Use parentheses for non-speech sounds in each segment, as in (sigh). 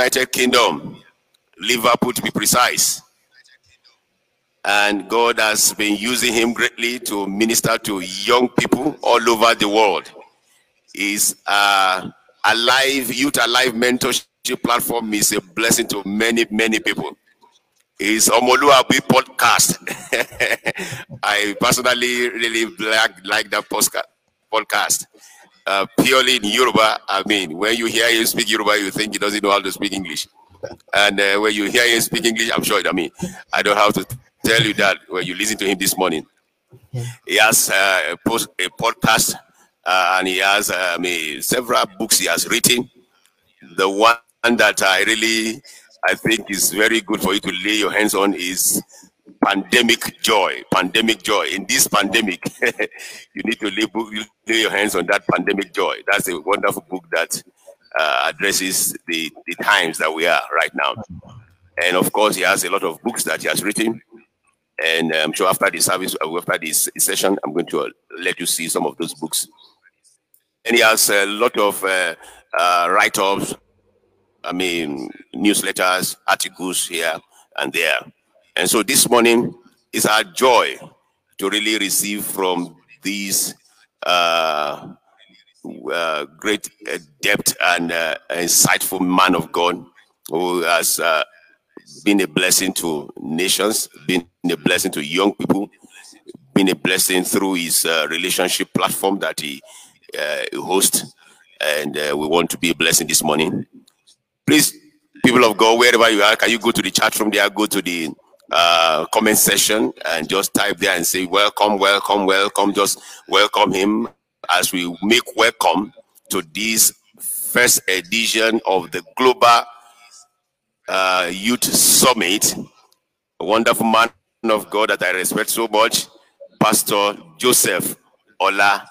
United Kingdom, Liverpool to be precise. And God has been using him greatly to minister to young people all over the world. Is uh, alive youth alive mentorship platform is a blessing to many many people. Is Omoluabi podcast. (laughs) I personally really like, like that podcast uh, purely in Yoruba. I mean, when you hear him speak Yoruba, you think he doesn't know how to speak English. And uh, when you hear him speak English, I'm sure, I mean, I don't have to tell you that when you listen to him this morning. He has uh, a, post, a podcast uh, and he has uh, several books he has written. The one that I really I think is very good for you to lay your hands on is pandemic joy, pandemic joy. In this pandemic, (laughs) you need to lay, lay, your hands on that pandemic joy. That's a wonderful book that uh, addresses the, the times that we are right now. And of course, he has a lot of books that he has written. And I'm um, sure after the service, uh, after this session, I'm going to uh, let you see some of those books. And he has a lot of uh, uh, write-ups, I mean, newsletters, articles here and there. And so this morning is our joy to really receive from these uh, uh, great uh, depth and uh, insightful man of God who has uh, been a blessing to nations, been a blessing to young people, been a blessing through his uh, relationship platform that he hosts. And we want to be a blessing this morning. Please, people of God, wherever you are, can you go to the chat room there, go to the uh, comment section and just type there and say welcome, welcome, welcome. Just welcome him as we make welcome to this first edition of the Global uh, Youth Summit. A wonderful man of God that I respect so much, Pastor Joseph Ola.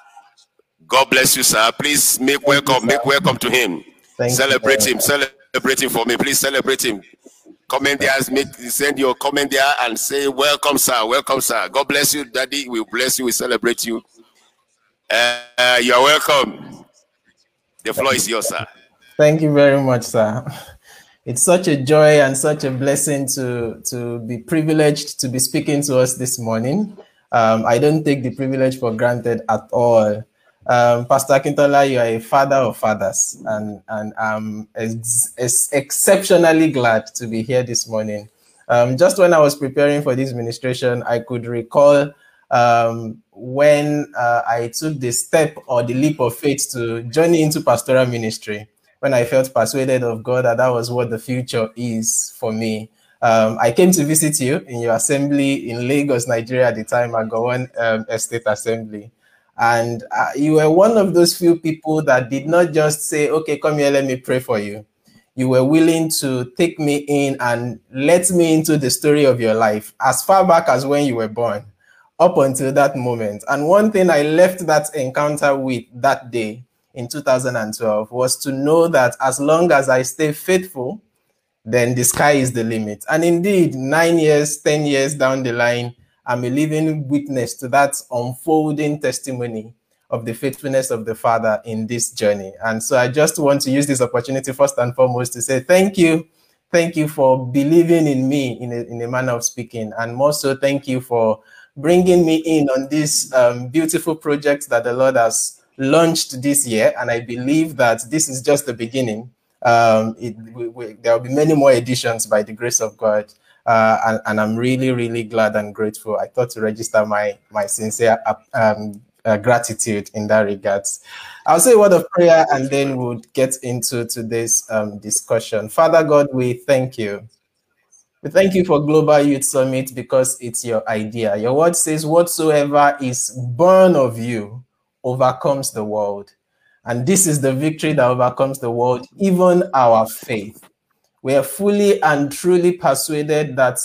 God bless you, sir. Please make welcome, make welcome to him. Thank celebrate you. him, celebrate him for me. Please celebrate him comment there, make send your comment there and say, Welcome, sir, welcome, sir. God bless you, Daddy. We bless you, we celebrate you. Uh, you're welcome. The floor is yours, sir. Thank you very much, sir. It's such a joy and such a blessing to, to be privileged to be speaking to us this morning. Um, I don't take the privilege for granted at all. Um, Pastor Akintola, you are a father of fathers, and, and I'm ex ex exceptionally glad to be here this morning. Um, just when I was preparing for this ministration, I could recall um, when uh, I took the step or the leap of faith to join into pastoral ministry, when I felt persuaded of God that that was what the future is for me. Um, I came to visit you in your assembly in Lagos, Nigeria at the time, at Gowon um, Estate Assembly. And uh, you were one of those few people that did not just say, okay, come here, let me pray for you. You were willing to take me in and let me into the story of your life as far back as when you were born, up until that moment. And one thing I left that encounter with that day in 2012 was to know that as long as I stay faithful, then the sky is the limit. And indeed, nine years, 10 years down the line, I'm a living witness to that unfolding testimony of the faithfulness of the Father in this journey. And so I just want to use this opportunity first and foremost to say thank you. Thank you for believing in me in a, in a manner of speaking. And more so, thank you for bringing me in on this um, beautiful project that the Lord has launched this year. And I believe that this is just the beginning. Um, it, we, we, there will be many more editions by the grace of God uh, and, and, I'm really, really glad and grateful. I thought to register my my sincere um, uh, gratitude in that regards. I'll say a word of prayer and then we'll get into today's um, discussion. Father God, we thank you. We thank you for Global Youth Summit because it's your idea. Your word says, Whatsoever is born of you overcomes the world. And this is the victory that overcomes the world, even our faith. We are fully and truly persuaded that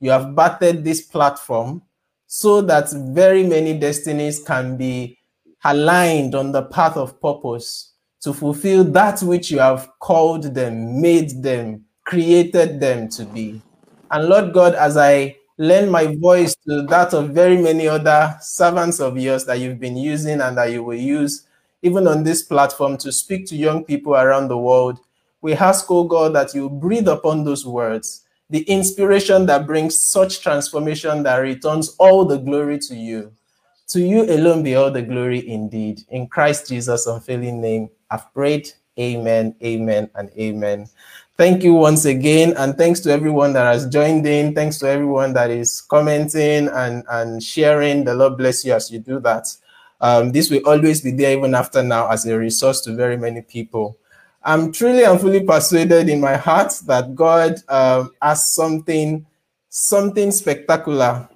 you have battered this platform so that very many destinies can be aligned on the path of purpose to fulfill that which you have called them, made them, created them to be. And Lord God, as I lend my voice to that of very many other servants of yours that you've been using and that you will use even on this platform to speak to young people around the world, We ask, oh God, that you breathe upon those words, the inspiration that brings such transformation that returns all the glory to you. To you alone be all the glory indeed. In Christ Jesus' unfailing name, I've prayed. Amen, amen, and amen. Thank you once again, and thanks to everyone that has joined in. Thanks to everyone that is commenting and, and sharing. The Lord bless you as you do that. Um, this will always be there even after now as a resource to very many people. I'm truly and fully persuaded in my heart that God um, has something, something spectacular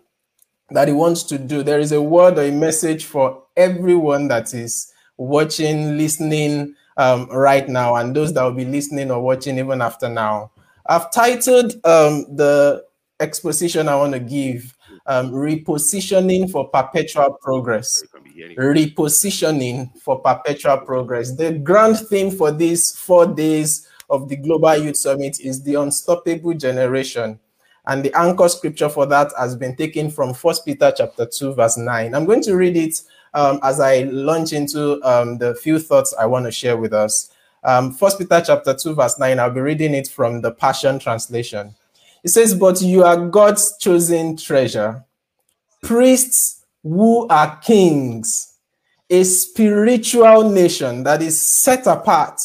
that He wants to do. There is a word or a message for everyone that is watching, listening um, right now, and those that will be listening or watching even after now. I've titled um, the exposition I want to give um, Repositioning for Perpetual Progress repositioning for perpetual progress. The grand theme for these four days of the Global Youth Summit is the unstoppable generation. And the anchor scripture for that has been taken from First Peter chapter 2, verse 9. I'm going to read it um, as I launch into um, the few thoughts I want to share with us. Um, First Peter chapter 2, verse 9, I'll be reading it from the Passion Translation. It says, But you are God's chosen treasure, priests who are kings, a spiritual nation that is set apart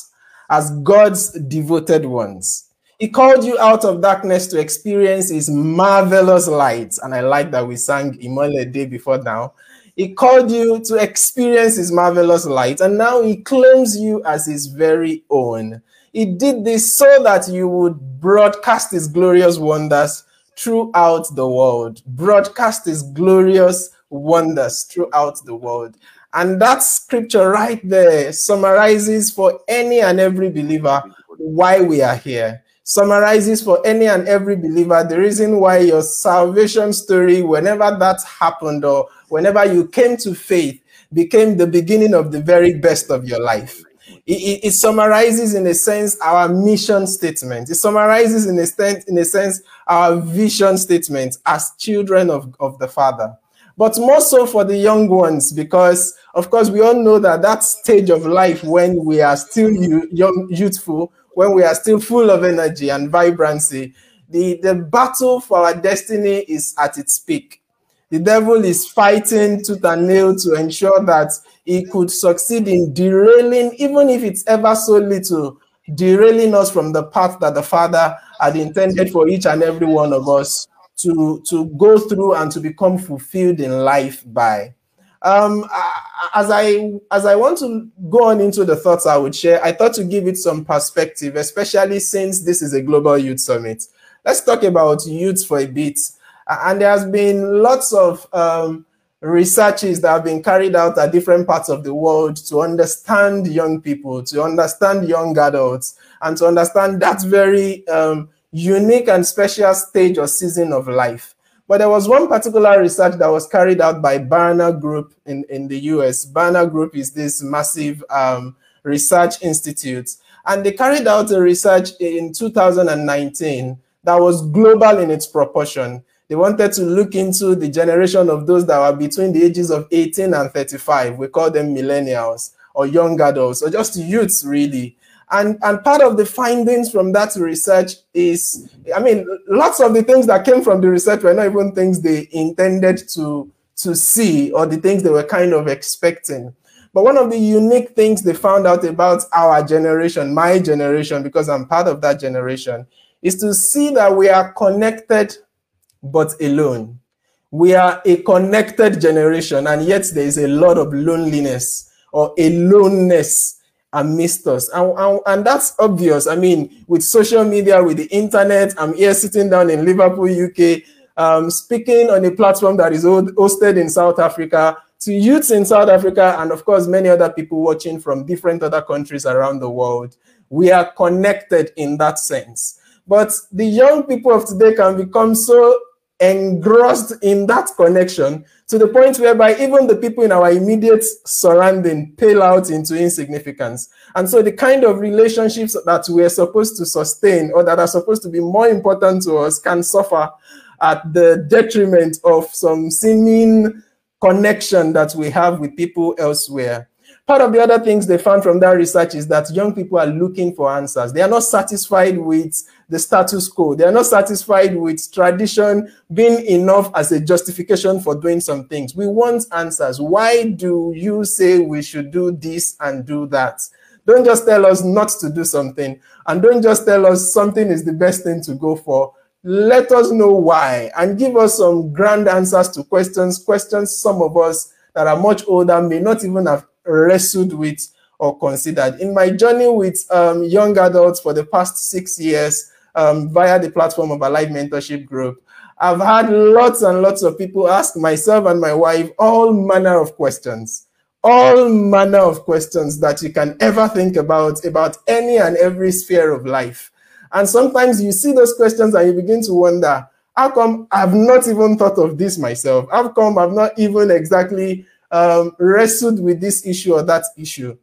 as God's devoted ones. He called you out of darkness to experience his marvelous light. And I like that we sang Imole day before now. He called you to experience his marvelous light, and now he claims you as his very own. He did this so that you would broadcast his glorious wonders throughout the world, broadcast his glorious wonders throughout the world. And that scripture right there summarizes for any and every believer why we are here. Summarizes for any and every believer the reason why your salvation story, whenever that happened or whenever you came to faith, became the beginning of the very best of your life. It, it, summarizes, in a sense, our mission statement. It summarizes, in a, sense, in a sense, our vision statement as children of, of the Father but more so for the young ones, because of course we all know that that stage of life when we are still young, youthful, when we are still full of energy and vibrancy, the, the battle for our destiny is at its peak. The devil is fighting tooth and nail to ensure that he could succeed in derailing, even if it's ever so little, derailing us from the path that the Father had intended for each and every one of us to, to go through and to become fulfilled in life by. Um, as I as I want to go on into the thoughts I would share, I thought to give it some perspective, especially since this is a global youth summit. Let's talk about youth for a bit. And there has been lots of um, researches that have been carried out at different parts of the world to understand young people, to understand young adults, and to understand that very um, unique and special stage or season of life. But there was one particular research that was carried out by Barna Group in, in the US. Barna Group is this massive um, research institute. And they carried out a research in 2019 that was global in its proportion. They wanted to look into the generation of those that were between the ages of 18 and 35. We call them millennials or young adults or just youths, really. And, and part of the findings from that research is, I mean, lots of the things that came from the research were not even things they intended to, to see or the things they were kind of expecting. But one of the unique things they found out about our generation, my generation, because I'm part of that generation, is to see that we are connected but alone. We are a connected generation, and yet there is a lot of loneliness or aloneness amidst us. And, and, and, that's obvious. I mean, with social media, with the internet, I'm here sitting down in Liverpool, UK, um, speaking on a platform that is hosted in South Africa to youths in South Africa, and of course, many other people watching from different other countries around the world. We are connected in that sense. But the young people of today can become so engrossed in that connection to the point whereby even the people in our immediate surrounding pale out into insignificance. And so the kind of relationships that we're supposed to sustain or that are supposed to be more important to us can suffer at the detriment of some seeming connection that we have with people elsewhere. part of the other things they found from that research is that young people are looking for answers. They are not satisfied with the status quo. They are not satisfied with tradition being enough as a justification for doing some things. We want answers. Why do you say we should do this and do that? Don't just tell us not to do something, and don't just tell us something is the best thing to go for. Let us know why and give us some grand answers to questions, questions some of us that are much older may not even have wrestled with or considered. In my journey with um, young adults for the past six years um, via the platform of a live mentorship group, I've had lots and lots of people ask myself and my wife all manner of questions, all manner of questions that you can ever think about, about any and every sphere of life. And sometimes you see those questions and you begin to wonder, how come I've not even thought of this myself? How come I've not even exactly um, wrestled with this issue or that issue.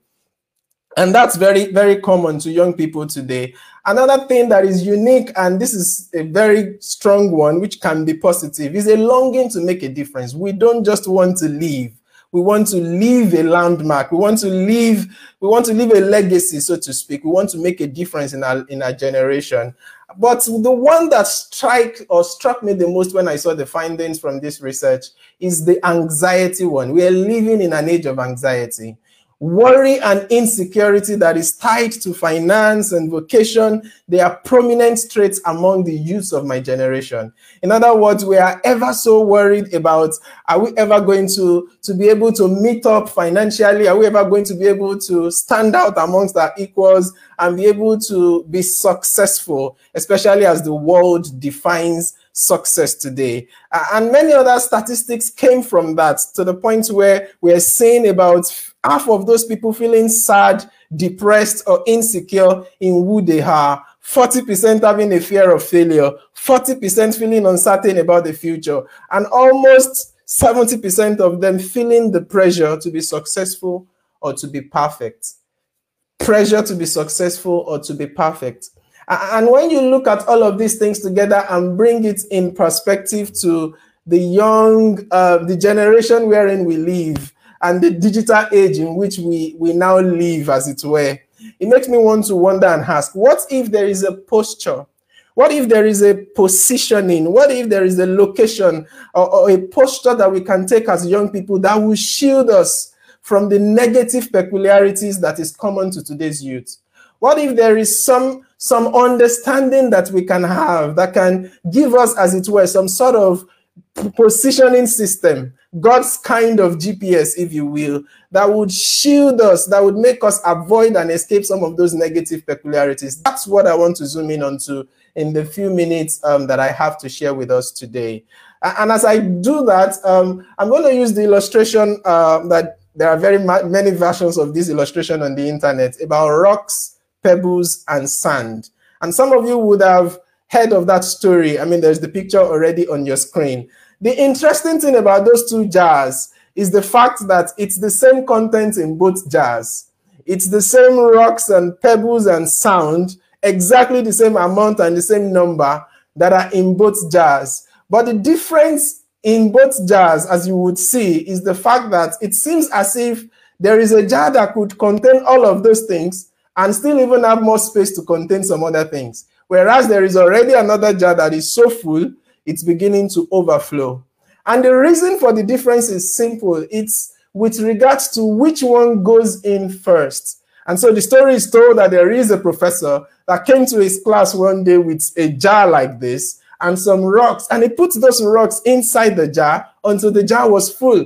And that's very, very common to young people today. Another thing that is unique, and this is a very strong one, which can be positive, is a longing to make a difference. We don't just want to leave. We want to leave a landmark. We want to leave, we want to leave a legacy, so to speak. We want to make a difference in our in our generation. But the one that strike or struck me the most when I saw the findings from this research is the anxiety one. We are living in an age of anxiety. Worry and insecurity that is tied to finance and vocation, they are prominent traits among the youths of my generation. In other words, we are ever so worried about are we ever going to, to be able to meet up financially? Are we ever going to be able to stand out amongst our equals and be able to be successful, especially as the world defines success today. Uh, and many other statistics came from that to the point where we're seeing about half of those people feeling sad, depressed, or insecure in who they are. 40% having a fear of failure, 40% feeling uncertain about the future, and almost 70% of them feeling the pressure to be successful or to be perfect. Pressure to be successful or to be perfect. And when you look at all of these things together and bring it in perspective to the young, uh, the generation wherein we live, and the digital age in which we, we now live, as it were, it makes me want to wonder and ask what if there is a posture? What if there is a positioning? What if there is a location or, or a posture that we can take as young people that will shield us from the negative peculiarities that is common to today's youth? What if there is some some understanding that we can have that can give us, as it were, some sort of positioning system, God's kind of GPS, if you will, that would shield us, that would make us avoid and escape some of those negative peculiarities. That's what I want to zoom in onto in the few minutes um, that I have to share with us today. And as I do that, um, I'm going to use the illustration uh, that there are very many versions of this illustration on the internet about rocks, pebbles, and sand. And some of you would have heard of that story. I mean, there's the picture already on your screen. The interesting thing about those two jars is the fact that it's the same content in both jars. It's the same rocks and pebbles and sound, exactly the same amount and the same number that are in both jars. But the difference in both jars, as you would see, is the fact that it seems as if there is a jar that could contain all of those things and still even have more space to contain some other things. Whereas there is already another jar that is so full it's beginning to overflow. And the reason for the difference is simple. It's with regards to which one goes in first. And so the story is told that there is a professor that came to his class one day with a jar like this and some rocks, and he put those rocks inside the jar until the jar was full.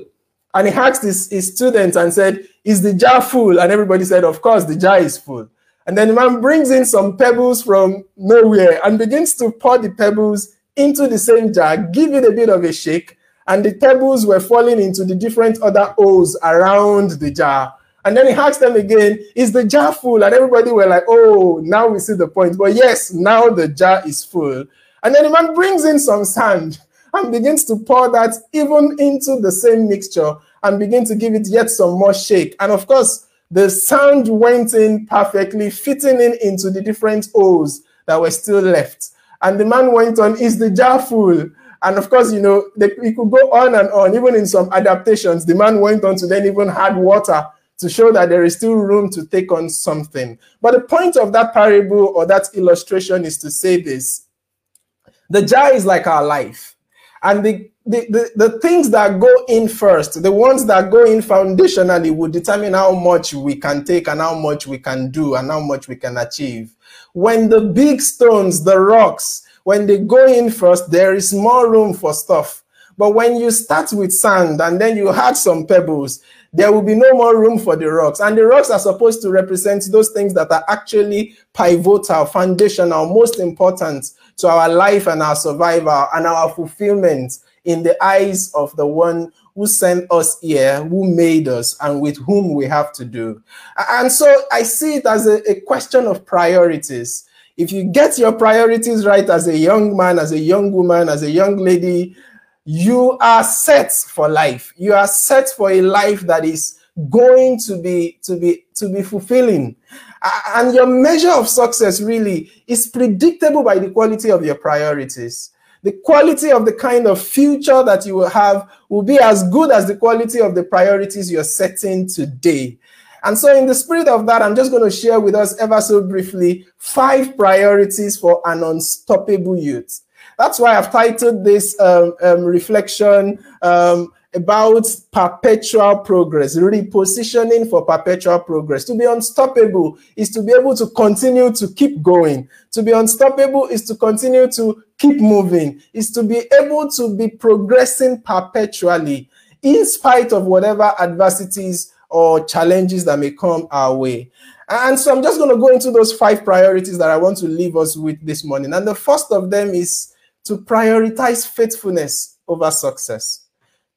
And he asked his, his students and said, Is the jar full? And everybody said, Of course, the jar is full. And then the man brings in some pebbles from nowhere and begins to pour the pebbles into the same jar, give it a bit of a shake, and the pebbles were falling into the different other holes around the jar. And then he asked them again, Is the jar full? And everybody were like, Oh, now we see the point. But yes, now the jar is full. And then the man brings in some sand and begins to pour that even into the same mixture and begin to give it yet some more shake. And of course, the sand went in perfectly, fitting in into the different holes that were still left. And the man went on, Is the jar full? And of course, you know, they, it could go on and on. Even in some adaptations, the man went on to then even add water to show that there is still room to take on something. But the point of that parable or that illustration is to say this the jar is like our life. And the, the, the, the, things that go in first, the ones that go in foundationally, will determine how much we can take and how much we can do and how much we can achieve. When the big stones, the rocks, when they go in first, there is more room for stuff. But when you start with sand and then you add some pebbles, there will be no more room for the rocks. And the rocks are supposed to represent those things that are actually pivotal, foundational, most important to our life and our survival and our fulfillment in the eyes of the one who sent us here, who made us, and with whom we have to do. And so I see it as a, a question of priorities. If you get your priorities right as a young man, as a young woman, as a young lady, you are set for life. You are set for a life that is going to be to be to be fulfilling. And your measure of success really is predictable by the quality of your priorities. The quality of the kind of future that you will have will be as good as the quality of the priorities you're setting today. And so in the spirit of that i'm just going to share with us ever so briefly five priorities for an unstoppable youth that's why I've titled this um, um, reflection um, about perpetual progress, repositioning for perpetual progress. To be unstoppable is to be able to continue to keep going. To be unstoppable is to continue to keep moving, is to be able to be progressing perpetually in spite of whatever adversities or challenges that may come our way. And so I'm just going to go into those five priorities that I want to leave us with this morning. And the first of them is to prioritize faithfulness over success.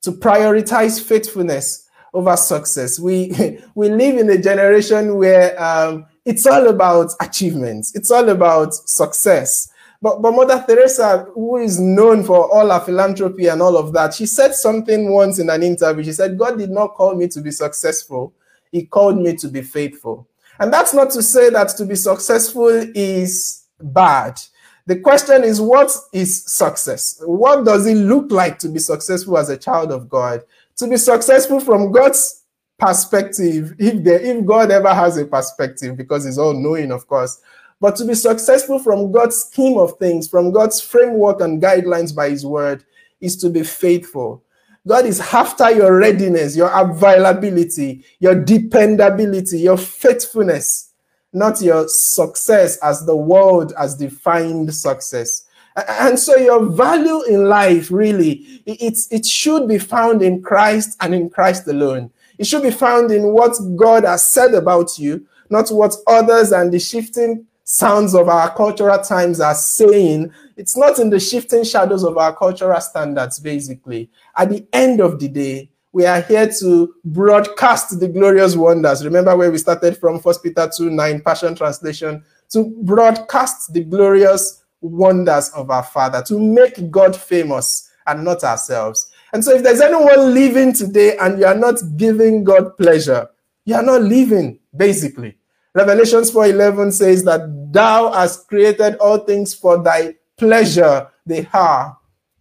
To prioritize faithfulness over success. We (laughs) we live in a generation where um, it's all about achievements. It's all about success. But, but Mother Teresa, who is known for all her philanthropy and all of that, she said something once in an interview. She said, God did not call me to be successful, He called me to be faithful. And that's not to say that to be successful is bad. The question is, what is success? What does it look like to be successful as a child of God? To be successful from God's perspective, if, there, if God ever has a perspective, because He's all knowing, of course, but to be successful from God's scheme of things, from God's framework and guidelines by His word, is to be faithful. God is after your readiness, your availability, your dependability, your faithfulness not your success as the world has defined success. And so your value in life really, it's, it should be found in Christ and in Christ alone. It should be found in what God has said about you, not what others and the shifting sounds of our cultural times are saying. It's not in the shifting shadows of our cultural standards, basically. At the end of the day, we are here to broadcast the glorious wonders. Remember where we started from, First Peter 2 9, Passion Translation, to broadcast the glorious wonders of our Father, to make God famous and not ourselves. And so, if there's anyone living today and you are not giving God pleasure, you are not living, basically. Revelations 4:11 says that thou hast created all things for thy pleasure, they are,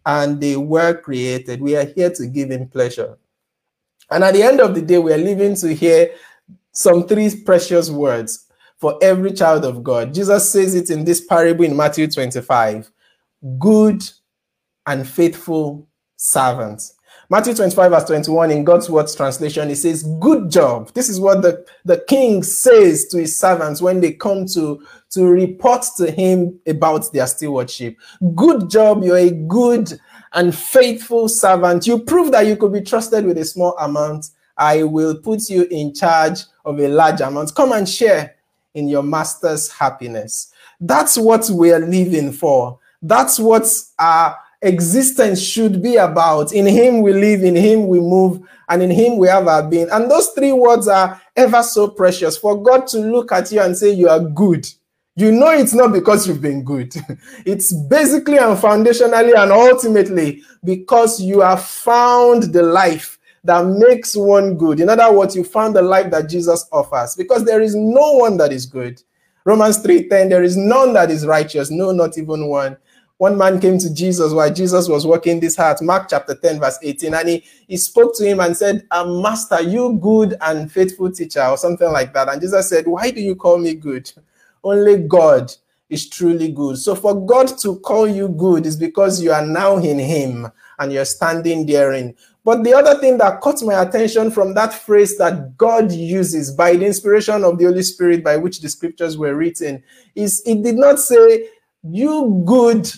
and they were created. We are here to give him pleasure. And at the end of the day, we are living to hear some three precious words for every child of God. Jesus says it in this parable in Matthew 25 good and faithful servants. Matthew 25, verse 21, in God's Words translation, it says, Good job. This is what the, the king says to his servants when they come to, to report to him about their stewardship. Good job. You're a good and faithful servant. You prove that you could be trusted with a small amount. I will put you in charge of a large amount. Come and share in your master's happiness. That's what we're living for. That's what our existence should be about. In Him we live, in Him we move, and in Him we have our being. And those three words are ever so precious for God to look at you and say, You are good you know it's not because you've been good. (laughs) It's basically and foundationally and ultimately because you have found the life that makes one good. In other words, you found the life that Jesus offers because there is no one that is good. Romans 3:10 there is none that is righteous, no not even one. One man came to Jesus while Jesus was working this heart, Mark chapter 10, verse 18, and he, he spoke to him and said, Master, you good and faithful teacher, or something like that. And Jesus said, Why do you call me good? Only God is truly good. So for God to call you good is because you are now in Him and you're standing therein. But the other thing that caught my attention from that phrase that God uses by the inspiration of the Holy Spirit by which the scriptures were written is it did not say, You good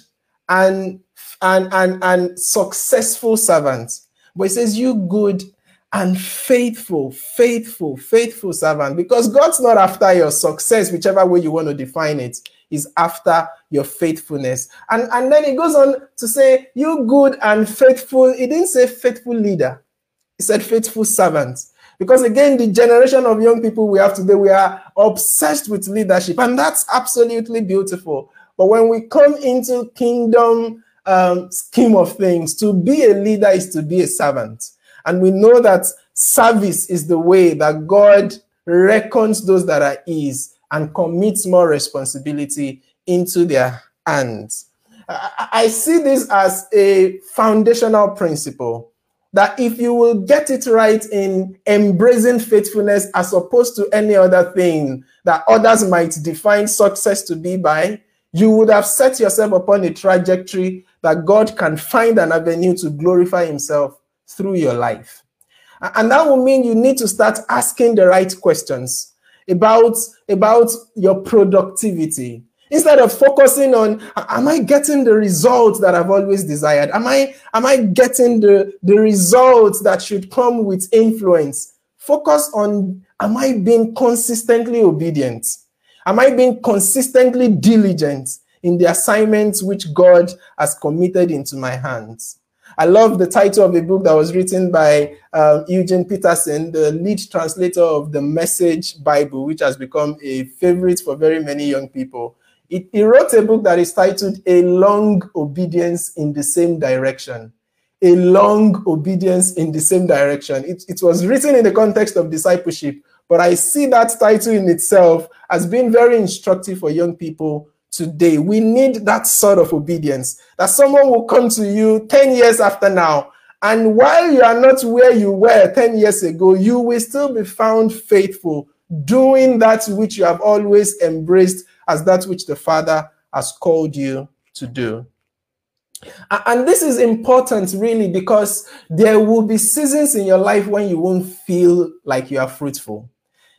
and and and, and successful servants, but it says, You good and faithful, faithful, faithful servant. Because God's not after your success, whichever way you want to define it is after your faithfulness. And, and then it goes on to say, You good and faithful. It didn't say faithful leader, it said faithful servant. Because again, the generation of young people we have today, we are obsessed with leadership, and that's absolutely beautiful. But when we come into kingdom um, scheme of things, to be a leader is to be a servant. And we know that service is the way that God reckons those that are his and commits more responsibility into their hands. I see this as a foundational principle that if you will get it right in embracing faithfulness as opposed to any other thing that others might define success to be by, you would have set yourself upon a trajectory that God can find an avenue to glorify Himself through your life. And that will mean you need to start asking the right questions about, about your productivity. Instead of focusing on, am I getting the results that I've always desired? Am I, am I getting the, the results that should come with influence? Focus on, am I being consistently obedient? Am I being consistently diligent in the assignments which God has committed into my hands? I love the title of a book that was written by uh, Eugene Peterson, the lead translator of the Message Bible, which has become a favorite for very many young people. It, he wrote a book that is titled A Long Obedience in the Same Direction. A long obedience in the same direction. It, it was written in the context of discipleship, but I see that title in itself as being very instructive for young people today. We need that sort of obedience that someone will come to you 10 years after now. And while you are not where you were 10 years ago, you will still be found faithful, doing that which you have always embraced as that which the Father has called you to do. And this is important, really, because there will be seasons in your life when you won't feel like you are fruitful.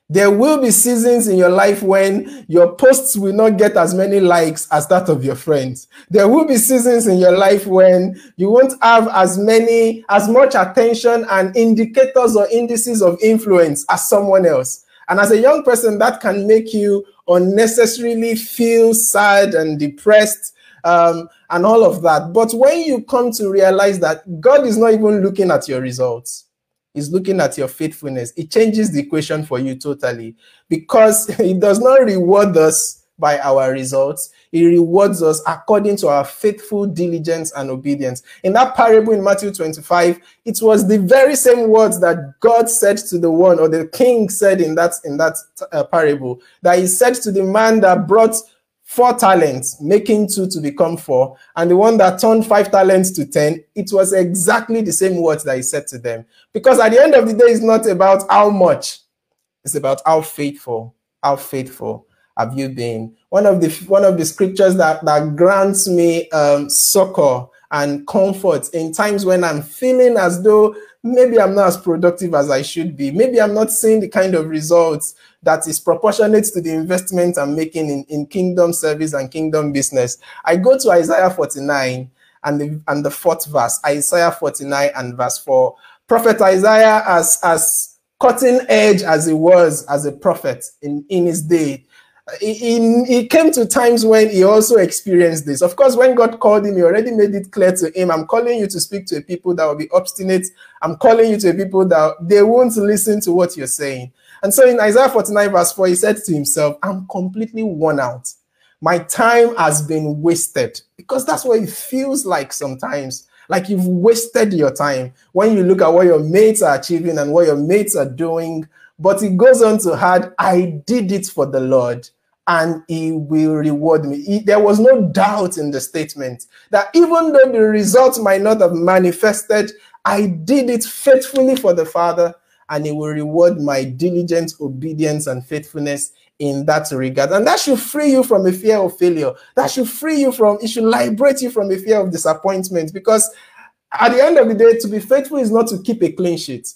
There will be seasons in your life when your posts will not get as many likes as that of your friends. There will be seasons in your life when you won't have as many, as much attention and indicators or indices of influence as someone else. And as a young person, that can make you unnecessarily feel sad and depressed um, and all of that. But when you come to realize that God is not even looking at your results, is looking at your faithfulness. It changes the equation for you totally because (laughs) it does not reward us by our results. He rewards us according to our faithful diligence and obedience. In that parable in Matthew 25, it was the very same words that God said to the one, or the king said in that in that uh, parable, that he said to the man that brought four talents, making two to become four, and the one that turned five talents to ten, it was exactly the same words that he said to them. Because at the end of the day, it's not about how much, it's about how faithful, how faithful have you been. One of the one of the scriptures that, that grants me um, succor and comfort in times when I'm feeling as though maybe I'm not as productive as I should be. Maybe I'm not seeing the kind of results that is proportionate to the investment I'm making in, in kingdom service and kingdom business. I go to Isaiah 49 and the, and the fourth verse, Isaiah 49 and verse 4. Prophet Isaiah, as, as cutting edge as he was as a prophet in, in his day, he, he, came to times when he also experienced this. Of course, when God called him, he already made it clear to him, I'm calling you to speak to a people that will be obstinate. I'm calling you to a people that they won't listen to what you're saying. And so in Isaiah 49, verse 4, he said to himself, I'm completely worn out. My time has been wasted. Because that's what it feels like sometimes. Like you've wasted your time when you look at what your mates are achieving and what your mates are doing. But he goes on to add, I did it for the Lord and he will reward me. He, there was no doubt in the statement that even though the results might not have manifested, I did it faithfully for the Father, and he will reward my diligent obedience and faithfulness in that regard. And that should free you from a fear of failure. That should free you from, it should liberate you from a fear of disappointment. Because at the end of the day, to be faithful is not to keep a clean sheet.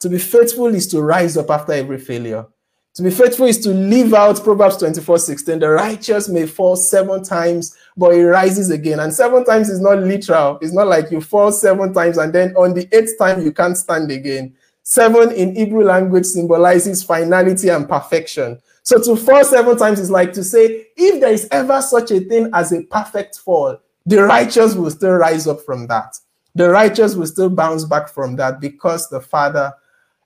To be faithful is to rise up after every failure. To be faithful is to live out Proverbs 24 16. The righteous may fall seven times, but he rises again. And seven times is not literal. It's not like you fall seven times and then on the eighth time you can't stand again. Seven in Hebrew language symbolizes finality and perfection. So to fall seven times is like to say, if there is ever such a thing as a perfect fall, the righteous will still rise up from that. The righteous will still bounce back from that because the Father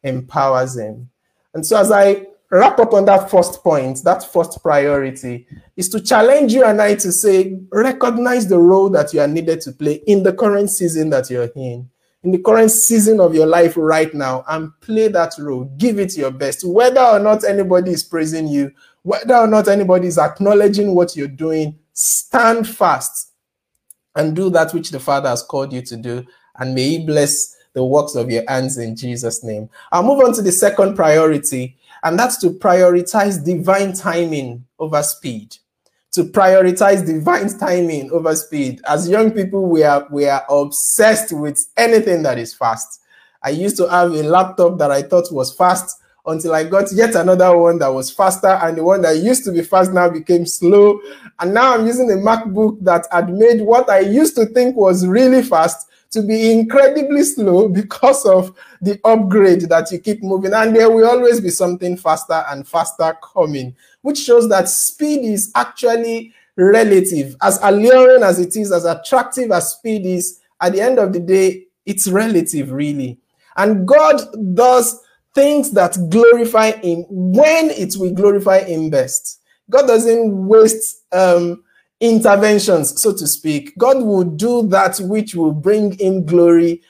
empowers him. And so as I wrap up on that first point, that first priority is to challenge you and I to say, recognize the role that you are needed to play in the current season that you're in in the current season of your life right now and play that role. Give it your best. Whether or not anybody is praising you, whether or not anybody is acknowledging what you're doing, stand fast and do that which the Father has called you to do. And may He bless the works of your hands in Jesus' name. I'll move on to the second priority, and that's to prioritize divine timing over speed to prioritize divine timing over speed. As young people, we are we are obsessed with anything that is fast. I used to have a laptop that I thought was fast until I got yet another one that was faster, and the one that used to be fast now became slow. And now I'm using a MacBook that had made what I used to think was really fast to be incredibly slow because of the upgrade that you keep moving. And there will always be something faster and faster coming which shows that speed is actually relative. As alluring as it is, as attractive as speed is, at the end of the day, it's relative, really. And God does things that glorify Him when it will glorify Him best. God doesn't waste um, interventions, so to speak. God will do that which will bring Him glory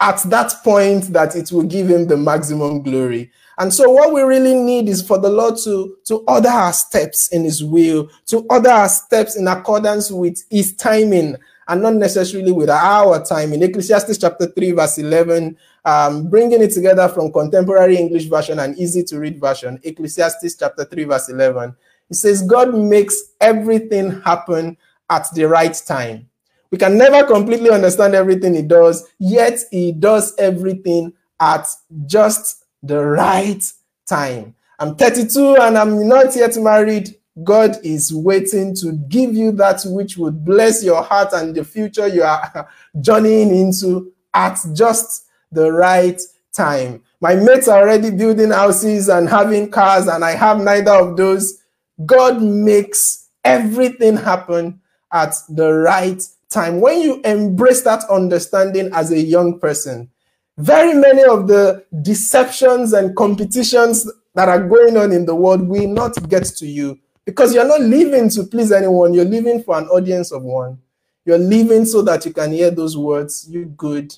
at that point that it will give Him the maximum glory. And so, what we really need is for the Lord to, to order our steps in His will, to order our steps in accordance with His timing and not necessarily with our timing. Ecclesiastes chapter 3, verse 11, um, bringing it together from contemporary English version and easy to read version. Ecclesiastes chapter 3, verse 11. It says, God makes everything happen at the right time. We can never completely understand everything He does, yet He does everything at just the right time. I'm 32 and I'm not yet married. God is waiting to give you that which would bless your heart and the future you are (laughs) journeying into at just the right time. My mates are already building houses and having cars, and I have neither of those. God makes everything happen at the right time. When you embrace that understanding as a young person, very many of the deceptions and competitions that are going on in the world will not get to you because you're not living to please anyone. You're living for an audience of one. You're living so that you can hear those words, you good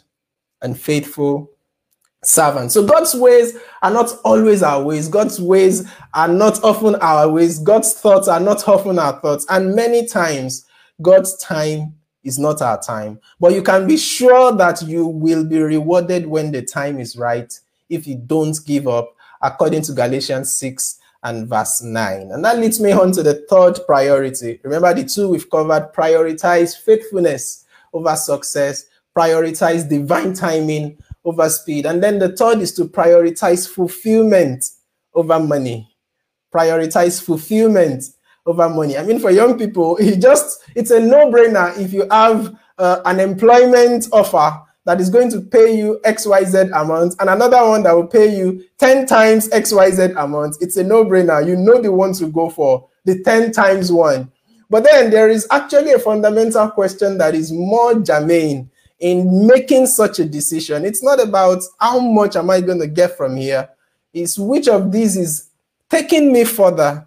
and faithful servant. So God's ways are not always our ways. God's ways are not often our ways. God's thoughts are not often our thoughts. And many times, God's time is not our time. But you can be sure that you will be rewarded when the time is right if you don't give up, according to Galatians 6 and verse 9. And that leads me on to the third priority. Remember the two we've covered prioritize faithfulness over success, prioritize divine timing over speed. And then the third is to prioritize fulfillment over money. Prioritize fulfillment over money. I mean, for young people, (laughs) it just it's a no-brainer if you have uh, an employment offer that is going to pay you XYZ amount and another one that will pay you 10 times XYZ amount. It's a no-brainer. You know the one to go for, the 10 times one. But then there is actually a fundamental question that is more germane in making such a decision. It's not about how much am I going to get from here. It's which of these is taking me further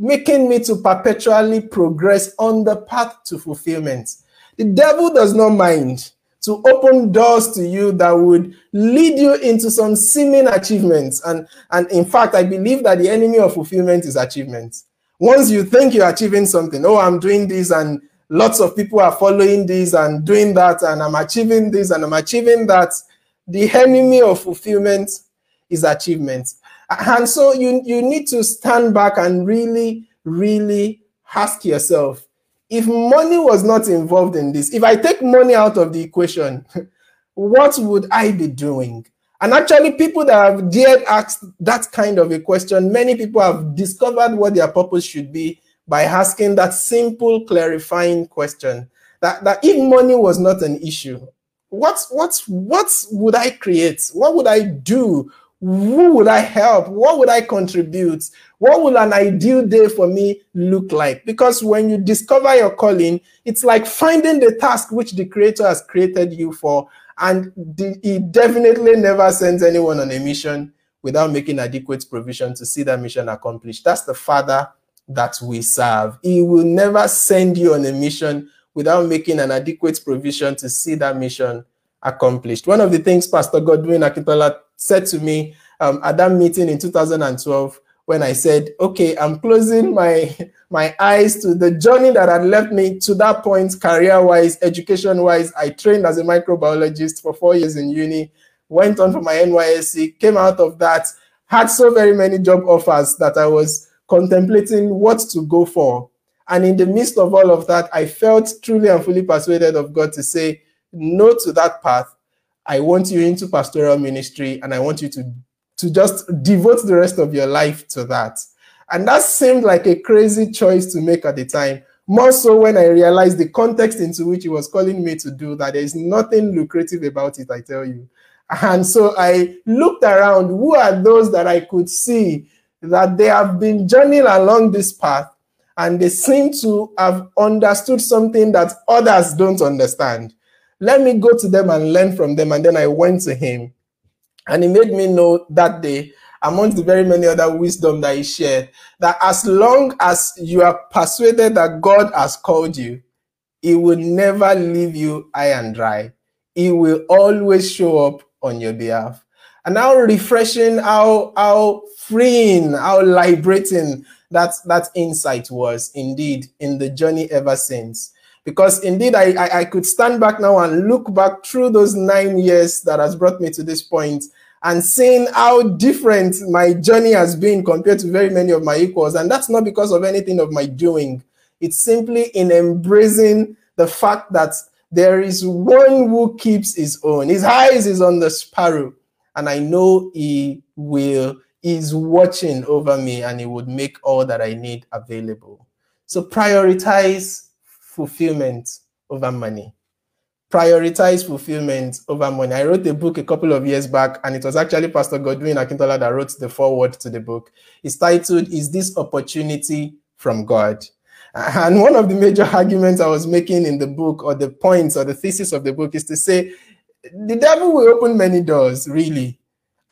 making me to perpetually progress on the path to fulfillment. The devil does not mind to open doors to you that would lead you into some seeming achievements. And, and in fact, I believe that the enemy of fulfillment is achievement. Once you think you're achieving something, oh, I'm doing this, and lots of people are following this and doing that, and I'm achieving this and I'm achieving that, the enemy of fulfillment is achievement. And so you, you need to stand back and really, really ask yourself if money was not involved in this, if I take money out of the equation, (laughs) what would I be doing? And actually, people that have dared ask that kind of a question, many people have discovered what their purpose should be by asking that simple, clarifying question. That, that if money was not an issue, what, what, what would I create? What would I do? Who would I help? What would I contribute? What would an ideal day for me look like? Because when you discover your calling, it's like finding the task which the Creator has created you for and he definitely never sends anyone on a mission without making adequate provision to see that mission accomplished. That's the Father that we serve. He will never send you on a mission without making an adequate provision to see that mission accomplished. One of the things Pastor Godwin Akintola said to me um, at that meeting in 2012 when I said, okay, I'm closing my, my eyes to the journey that had left me to that point, career wise, education wise. I trained as a microbiologist for four years in uni, went on for my NYSC, came out of that, had so very many job offers that I was contemplating what to go for. And in the midst of all of that, I felt truly and fully persuaded of God to say no to that path. I want you into pastoral ministry and I want you to to just devote the rest of your life to that. And that seemed like a crazy choice to make at the time. More so when I realized the context into which he was calling me to do that. There's nothing lucrative about it, I tell you. And so I looked around. Who are those that I could see that they have been journeying along this path and they seem to have understood something that others don't understand? Let me go to them and learn from them. And then I went to him and he made me know that day, amongst the very many other wisdom that he shared, that as long as you are persuaded that God has called you, he will never leave you high and dry. He will always show up on your behalf. And how refreshing, how how freeing, how liberating that that insight was indeed in the journey ever since. Because indeed, I, I, I could stand back now and look back through those nine years that has brought me to this point and seeing how different my journey has been compared to very many of my equals. And that's not because of anything of my doing. It's simply in embracing the fact that there is one who keeps his own. His eyes is on the sparrow, and I know he will is watching over me and he would make all that I need available. So prioritize fulfillment over money prioritize fulfillment over money. I wrote a book a couple of years back, and it was actually Pastor Godwin Akintola that wrote the foreword to the book. It's titled, Is This Opportunity from God? And one of the major (laughs) arguments I was making in the book, or the points or the thesis of the book, is to say the devil will open many doors, really.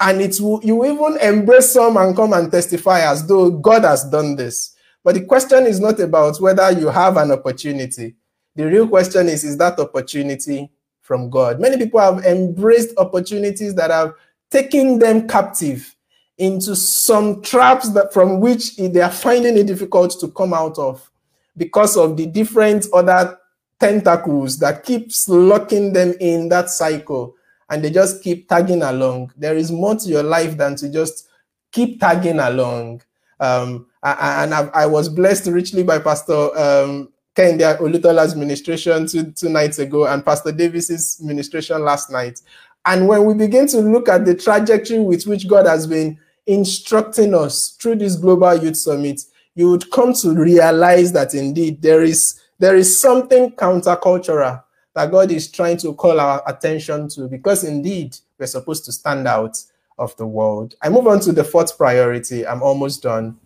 And it will, you even embrace some and come and testify as though God has done this. But the question is not about whether you have an opportunity the real question is, is that opportunity from God? Many people have embraced opportunities that have taken them captive into some traps that from which they are finding it difficult to come out of because of the different other tentacles that keeps locking them in that cycle and they just keep tagging along. There is more to your life than to just keep tagging along. Um, and I, I, was blessed richly by Pastor um, Kehinde Olutola's ministration two, two nights ago and Pastor Davis's ministration last night. And when we begin to look at the trajectory with which God has been instructing us through this global youth summit, you would come to realize that indeed there is there is something countercultural that God is trying to call our attention to because indeed we're supposed to stand out of the world. I move on to the fourth priority. I'm almost done.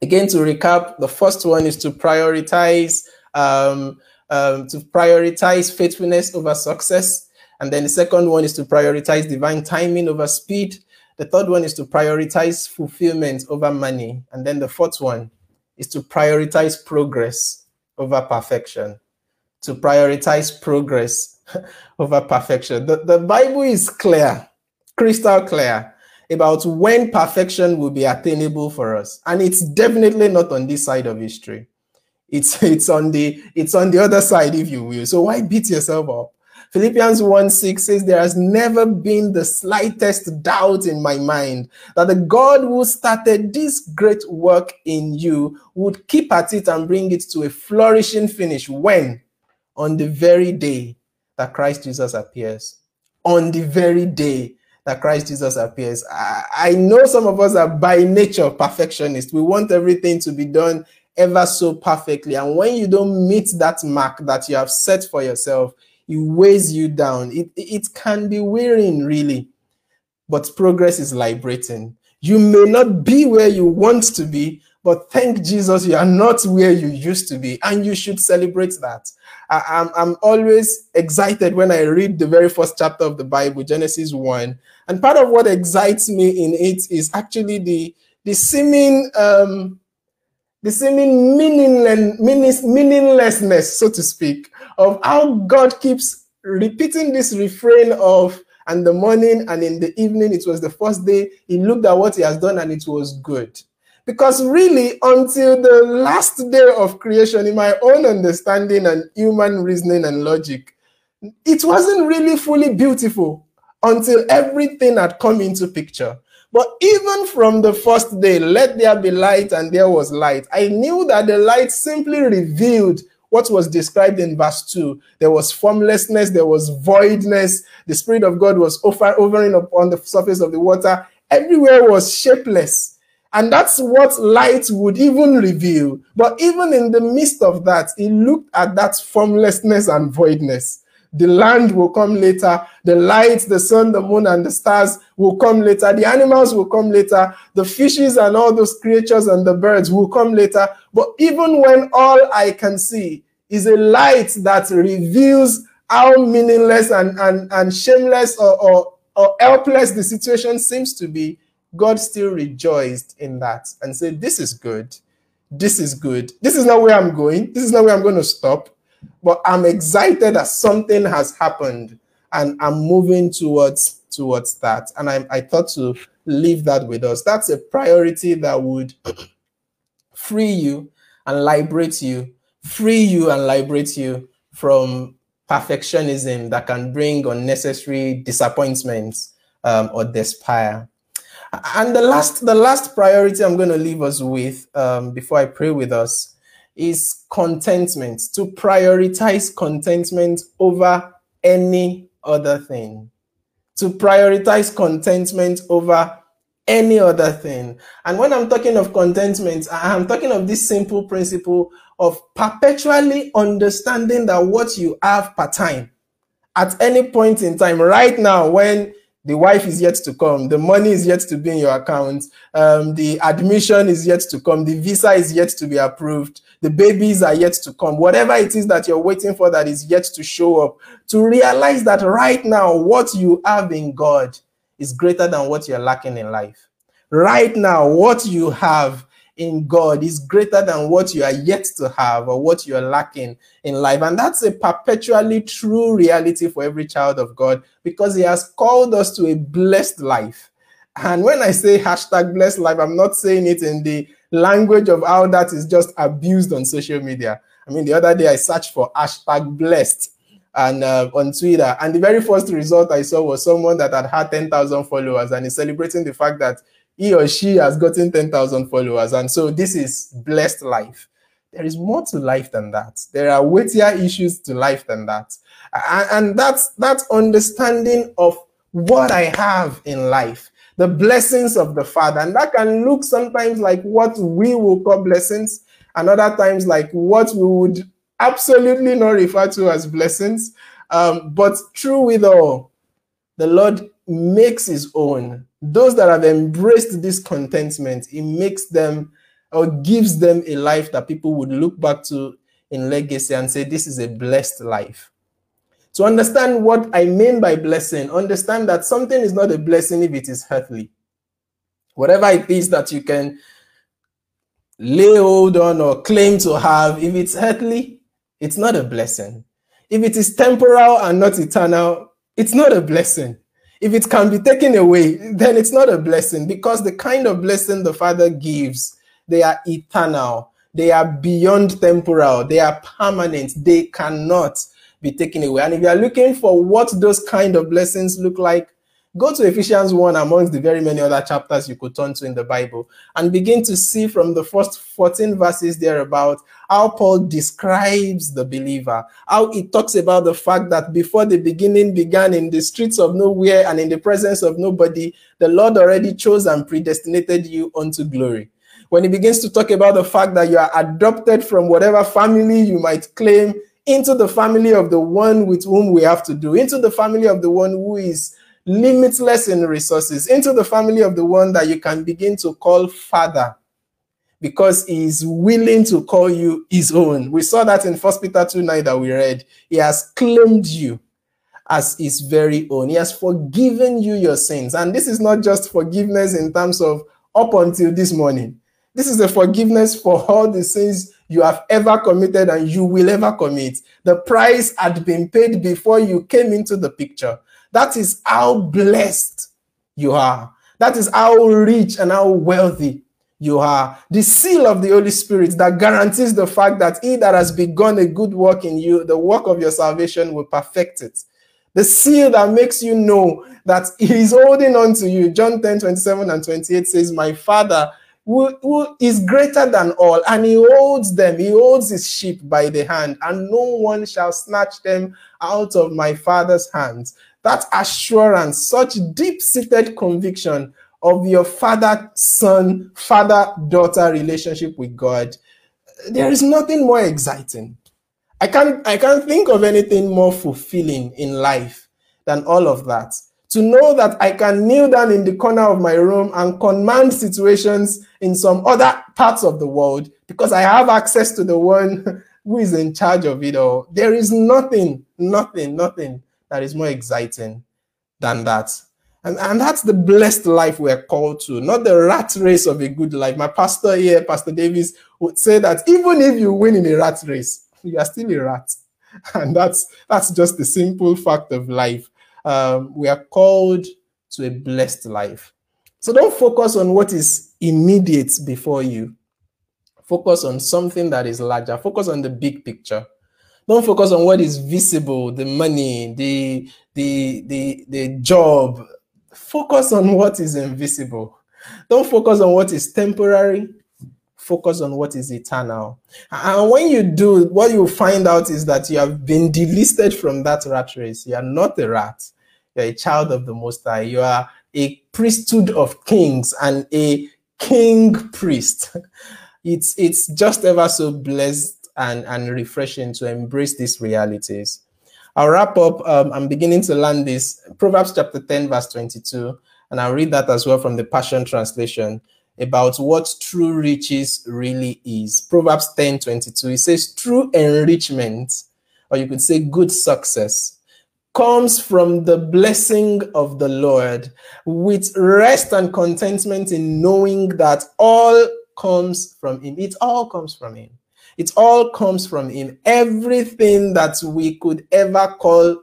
Again, to recap, the first one is to prioritize um, um, to prioritize faithfulness over success. And then the second one is to prioritize divine timing over speed. The third one is to prioritize fulfillment over money. And then the fourth one is to prioritize progress over perfection. To prioritize progress (laughs) over perfection. The, the Bible is clear, crystal clear. about when perfection will be attainable for us. And it's definitely not on this side of history. It's it's on the it's on the other side, if you will. So why beat yourself up? Philippians 1 6 says, There has never been the slightest doubt in my mind that the God who started this great work in you would keep at it and bring it to a flourishing finish. When? On the very day that Christ Jesus appears. On the very day that Christ Jesus appears. I, I know some of us are by nature perfectionists. We want everything to be done ever so perfectly. And when you don't meet that mark that you have set for yourself, it weighs you down. It, it can be wearing, really. But progress is liberating. You may not be where you want to be, but thank Jesus, you are not where you used to be, and you should celebrate that. I, am I'm, I'm always excited when I read the very first chapter of the Bible, Genesis 1. And part of what excites me in it is actually the, the seeming um, the seeming meaningless, meaninglessness, so to speak, of how God keeps repeating this refrain of, and the morning and in the evening, it was the first day, he looked at what he has done and it was good. Because really, until the last day of creation, in my own understanding and human reasoning and logic, it wasn't really fully beautiful until everything had come into picture. But even from the first day, let there be light, and there was light. I knew that the light simply revealed what was described in verse 2. There was formlessness, there was voidness. The Spirit of God was over, hovering upon the surface of the water. Everywhere was shapeless. And that's what light would even reveal. But even in the midst of that, he looked at that formlessness and voidness. The land will come later. The light, the sun, the moon, and the stars will come later. The animals will come later. The fishes and all those creatures and the birds will come later. But even when all I can see is a light that reveals how meaningless and, and, and shameless or, or, or helpless the situation seems to be, God still rejoiced in that and said, This is good. This is good. This is not where I'm going. This is not where I'm going to stop. But I'm excited that something has happened and I'm moving towards towards that. And I, I thought to leave that with us. That's a priority that would free you and liberate you, free you and liberate you from perfectionism that can bring unnecessary disappointments um, or despair. And the last, the last priority I'm going to leave us with um, before I pray with us is contentment, to prioritize contentment over any other thing. To prioritize contentment over any other thing. And when I'm talking of contentment, I'm talking of this simple principle of perpetually understanding that what you have per time at any point in time, right now, when the wife is yet to come. The money is yet to be in your account. Um, the admission is yet to come. The visa is yet to be approved. The babies are yet to come. Whatever it is that you're waiting for that is yet to show up. To realize that right now, what you have in God is greater than what you're lacking in life. Right now, what you have in God is greater than what you are yet to have or what you are lacking in life. And that's a perpetually true reality for every child of God because He has called us to a blessed life. And when I say hashtag blessed life, I'm not saying it in the language of how that is just abused on social media. I mean, the other day I searched for hashtag blessed and uh, on Twitter, and the very first result I saw was someone that had had 10,000 followers and is celebrating the fact that he or she has gotten 10,000 followers. And so this is blessed life. There is more to life than that. There are weightier issues to life than that. And that's that understanding of what I have in life, the blessings of the Father. And that can look sometimes like what we will call blessings, and other times like what we would absolutely not refer to as blessings. Um, but true with all, the Lord makes his own those that have embraced this contentment, it makes them or gives them a life that people would look back to in legacy and say, This is a blessed life. To understand what I mean by blessing, understand that something is not a blessing if it is earthly. Whatever it is that you can lay hold on or claim to have, if it's earthly, it's not a blessing. If it is temporal and not eternal, it's not a blessing. If it can be taken away, then it's not a blessing because the kind of blessing the Father gives, they are eternal, they are beyond temporal, they are permanent, they cannot be taken away. And if you are looking for what those kind of blessings look like, Go to Ephesians 1 amongst the very many other chapters you could turn to in the Bible and begin to see from the first 14 verses there about how Paul describes the believer, how he talks about the fact that before the beginning began in the streets of nowhere and in the presence of nobody, the Lord already chose and predestinated you unto glory. When he begins to talk about the fact that you are adopted from whatever family you might claim into the family of the one with whom we have to do, into the family of the one who is limitless in resources into the family of the one that you can begin to call father because he is willing to call you his own. We saw that in First Peter 2 9 that we read. He has claimed you as his very own. He has forgiven you your sins. And this is not just forgiveness in terms of up until this morning. This is a forgiveness for all the sins you have ever committed and you will ever commit. The price had been paid before you came into the picture. That is how blessed you are. That is how rich and how wealthy you are. The seal of the Holy Spirit that guarantees the fact that he that has begun a good work in you, the work of your salvation will perfect it. The seal that makes you know that he is holding on to you. John 10 27 and 28 says, My Father who, who is greater than all, and he holds them, he holds his sheep by the hand, and no one shall snatch them out of my Father's hands that assurance, such deep seated conviction of your father son, father daughter relationship with God, there is nothing more exciting. I can't, I can't think of anything more fulfilling in life than all of that. To know that I can kneel down in the corner of my room and command situations in some other parts of the world because I have access to the one (laughs) who is in charge of it all. There is nothing, nothing, nothing that is more exciting than that. And, and that's the blessed life we're called to, not the rat race of a good life. My pastor here, Pastor Davis, would say that even if you win in a rat race, you are still a rat. (laughs) And that's that's just the simple fact of life. Um, we are called to a blessed life. So don't focus on what is immediate before you. Focus on something that is larger. Focus on the big picture. Don't focus on what is visible, the money, the the the the job. Focus on what is invisible. Don't focus on what is temporary. Focus on what is eternal. And when you do, what you find out is that you have been delisted from that rat race. You are not a rat. You're a child of the Most High. You are a priesthood of kings and a king priest. (laughs) It's it's just ever so blessed and, and refreshing to embrace these realities. I'll wrap up. Um, I'm beginning to learn this. Proverbs chapter 10, verse 22, and I'll read that as well from the Passion Translation about what true riches really is. Proverbs 10, 22, it says, True enrichment, or you could say good success, comes from the blessing of the Lord with rest and contentment in knowing that all comes from Him. It all comes from Him. It all comes from Him. Everything that we could ever call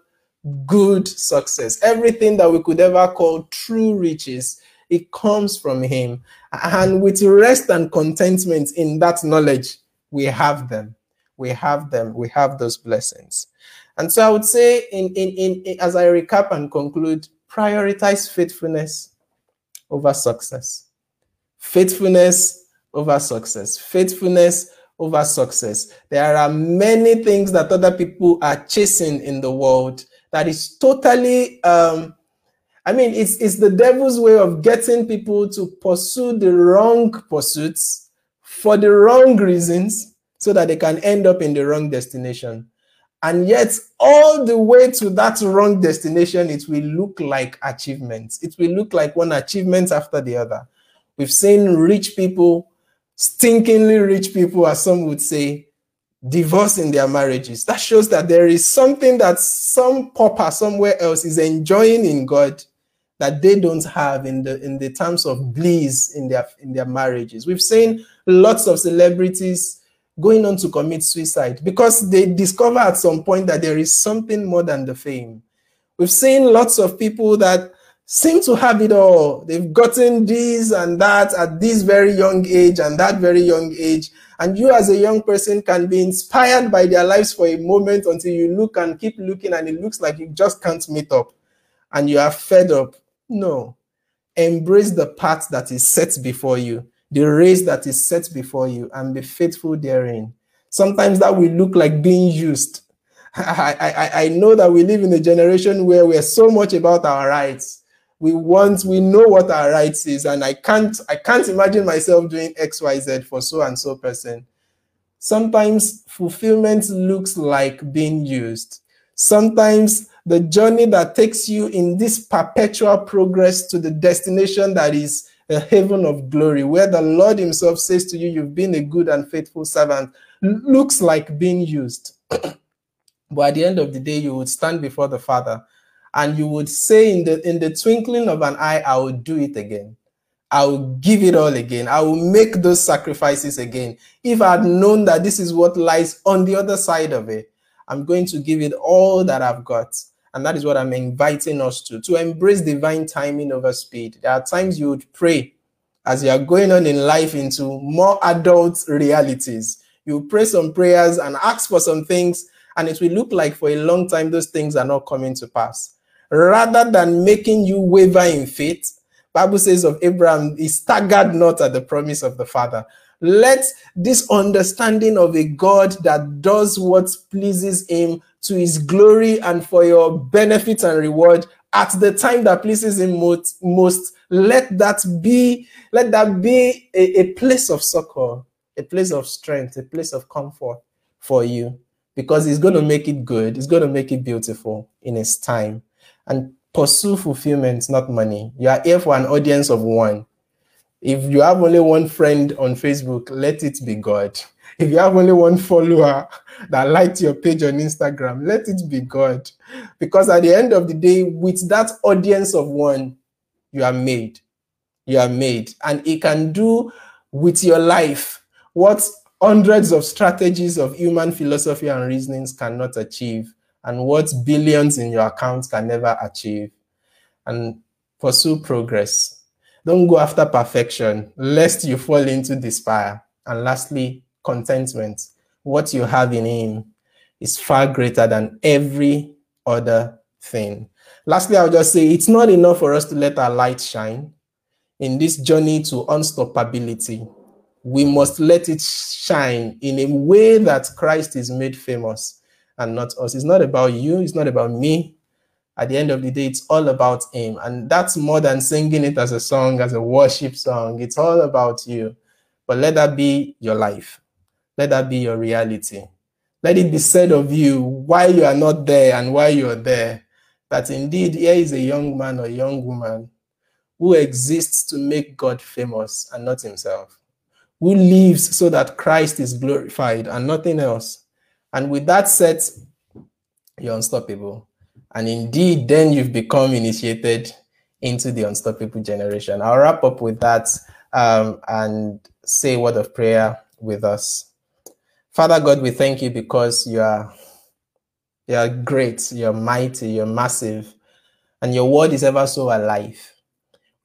good success, everything that we could ever call true riches, it comes from Him. And with rest and contentment in that knowledge, we have them. We have them. We have those blessings. And so I would say, in, in, in, as I recap and conclude, prioritize faithfulness over success. Faithfulness over success. Faithfulness over success. There are many things that other people are chasing in the world that is totally um, I mean, it's it's the devil's way of getting people to pursue the wrong pursuits for the wrong reasons so that they can end up in the wrong destination. And yet, all the way to that wrong destination, it will look like achievements. It will look like one achievement after the other. We've seen rich people stinkingly rich people, as some would say, divorce in their marriages. That shows that there is something that some pauper somewhere else is enjoying in God that they don't have in the in the terms of bliss in their in their marriages. We've seen lots of celebrities going on to commit suicide because they discover at some point that there is something more than the fame. We've seen lots of people that seem to have it all. They've gotten this and that at this very young age and that very young age. And you, as a young person, can be inspired by their lives for a moment until you look and keep looking, and it looks like you just can't meet up and you are fed up. No. Embrace the path that is set before you, the race that is set before you, and be faithful therein. Sometimes that will look like being used. (laughs) I, I, I know that we live in a generation where we're so much about our rights we want we know what our rights is and i can't i can't imagine myself doing xyz for so and so person. Sometimes fulfillment looks like being used. Sometimes the journey that takes you in this perpetual progress to the destination that is a heaven of glory where the lord himself says to you you've been a good and faithful servant looks like being used. (clears throat) But at the end of the day you would stand before the father and you would say in the in the twinkling of an eye i will do it again. I will give it all again. I will make those sacrifices again. If i had known that this is what lies on the other side of it i'm going to give it all that i've got. And that is what i'm inviting us to to embrace divine timing over speed. There are times you would pray as you are going on in life into more adult realities. You pray some prayers and ask for some things and it will look like for a long time those things are not coming to pass rather than making you waver in faith bible says of abraham he staggered not at the promise of the father. Let this understanding of a god that does what pleases him to his glory and for your benefit and reward at the time that pleases him most, most let that be let that be a, a place of succor a place of strength a place of comfort for you. Because he's going to make it good. He's going to make it beautiful in his time and pursue fulfillment, not money. You are here for an audience of one. If you have only one friend on Facebook, let it be God. If you have only one follower (laughs) that liked your page on Instagram, let it be God. Because at the end of the day, with that audience of one, you are made. You are made. And it can do with your life what hundreds of strategies of human philosophy and reasonings cannot achieve and what billions in your account can never achieve. And pursue progress. Don't go after perfection, lest you fall into despair. And lastly, contentment. What you have in Him is far greater than every other thing. Lastly, I'll just say it's not enough for us to let our light shine in this journey to unstoppability. We must let it shine in a way that Christ is made famous and not us. It's not about you, it's not about me. At the end of the day, it's all about Him. And that's more than singing it as a song, as a worship song. It's all about you. But let that be your life, let that be your reality. Let it be said of you why you are not there and why you are there. That indeed, here is a young man or young woman who exists to make God famous and not himself, who lives so that Christ is glorified and nothing else and with that set, you're unstoppable. And indeed, then you've become initiated into the unstoppable generation. I'll wrap up with that um, and say a word of prayer with us. Father God, we thank you because you are you are great, you're mighty, you're massive, and your word is ever so alive.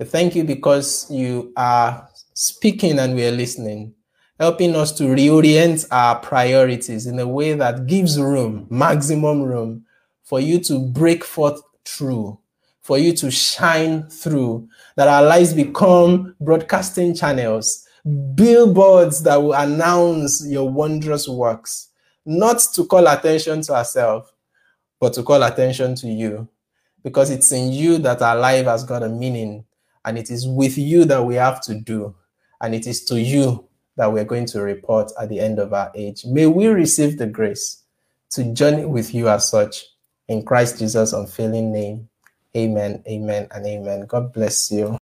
We thank you because you are speaking and we are listening helping us to reorient our priorities in a way that gives room, maximum room, for you to break forth through, for you to shine through, that our lives become broadcasting channels, billboards that will announce your wondrous works, not to call attention to ourselves, but to call attention to you. Because it's in you that our life has got a meaning, and it is with you that we have to do, and it is to you that we're going to report at the end of our age. May we receive the grace to journey with you as such in Christ Jesus' unfailing name. Amen, amen, and amen. God bless you.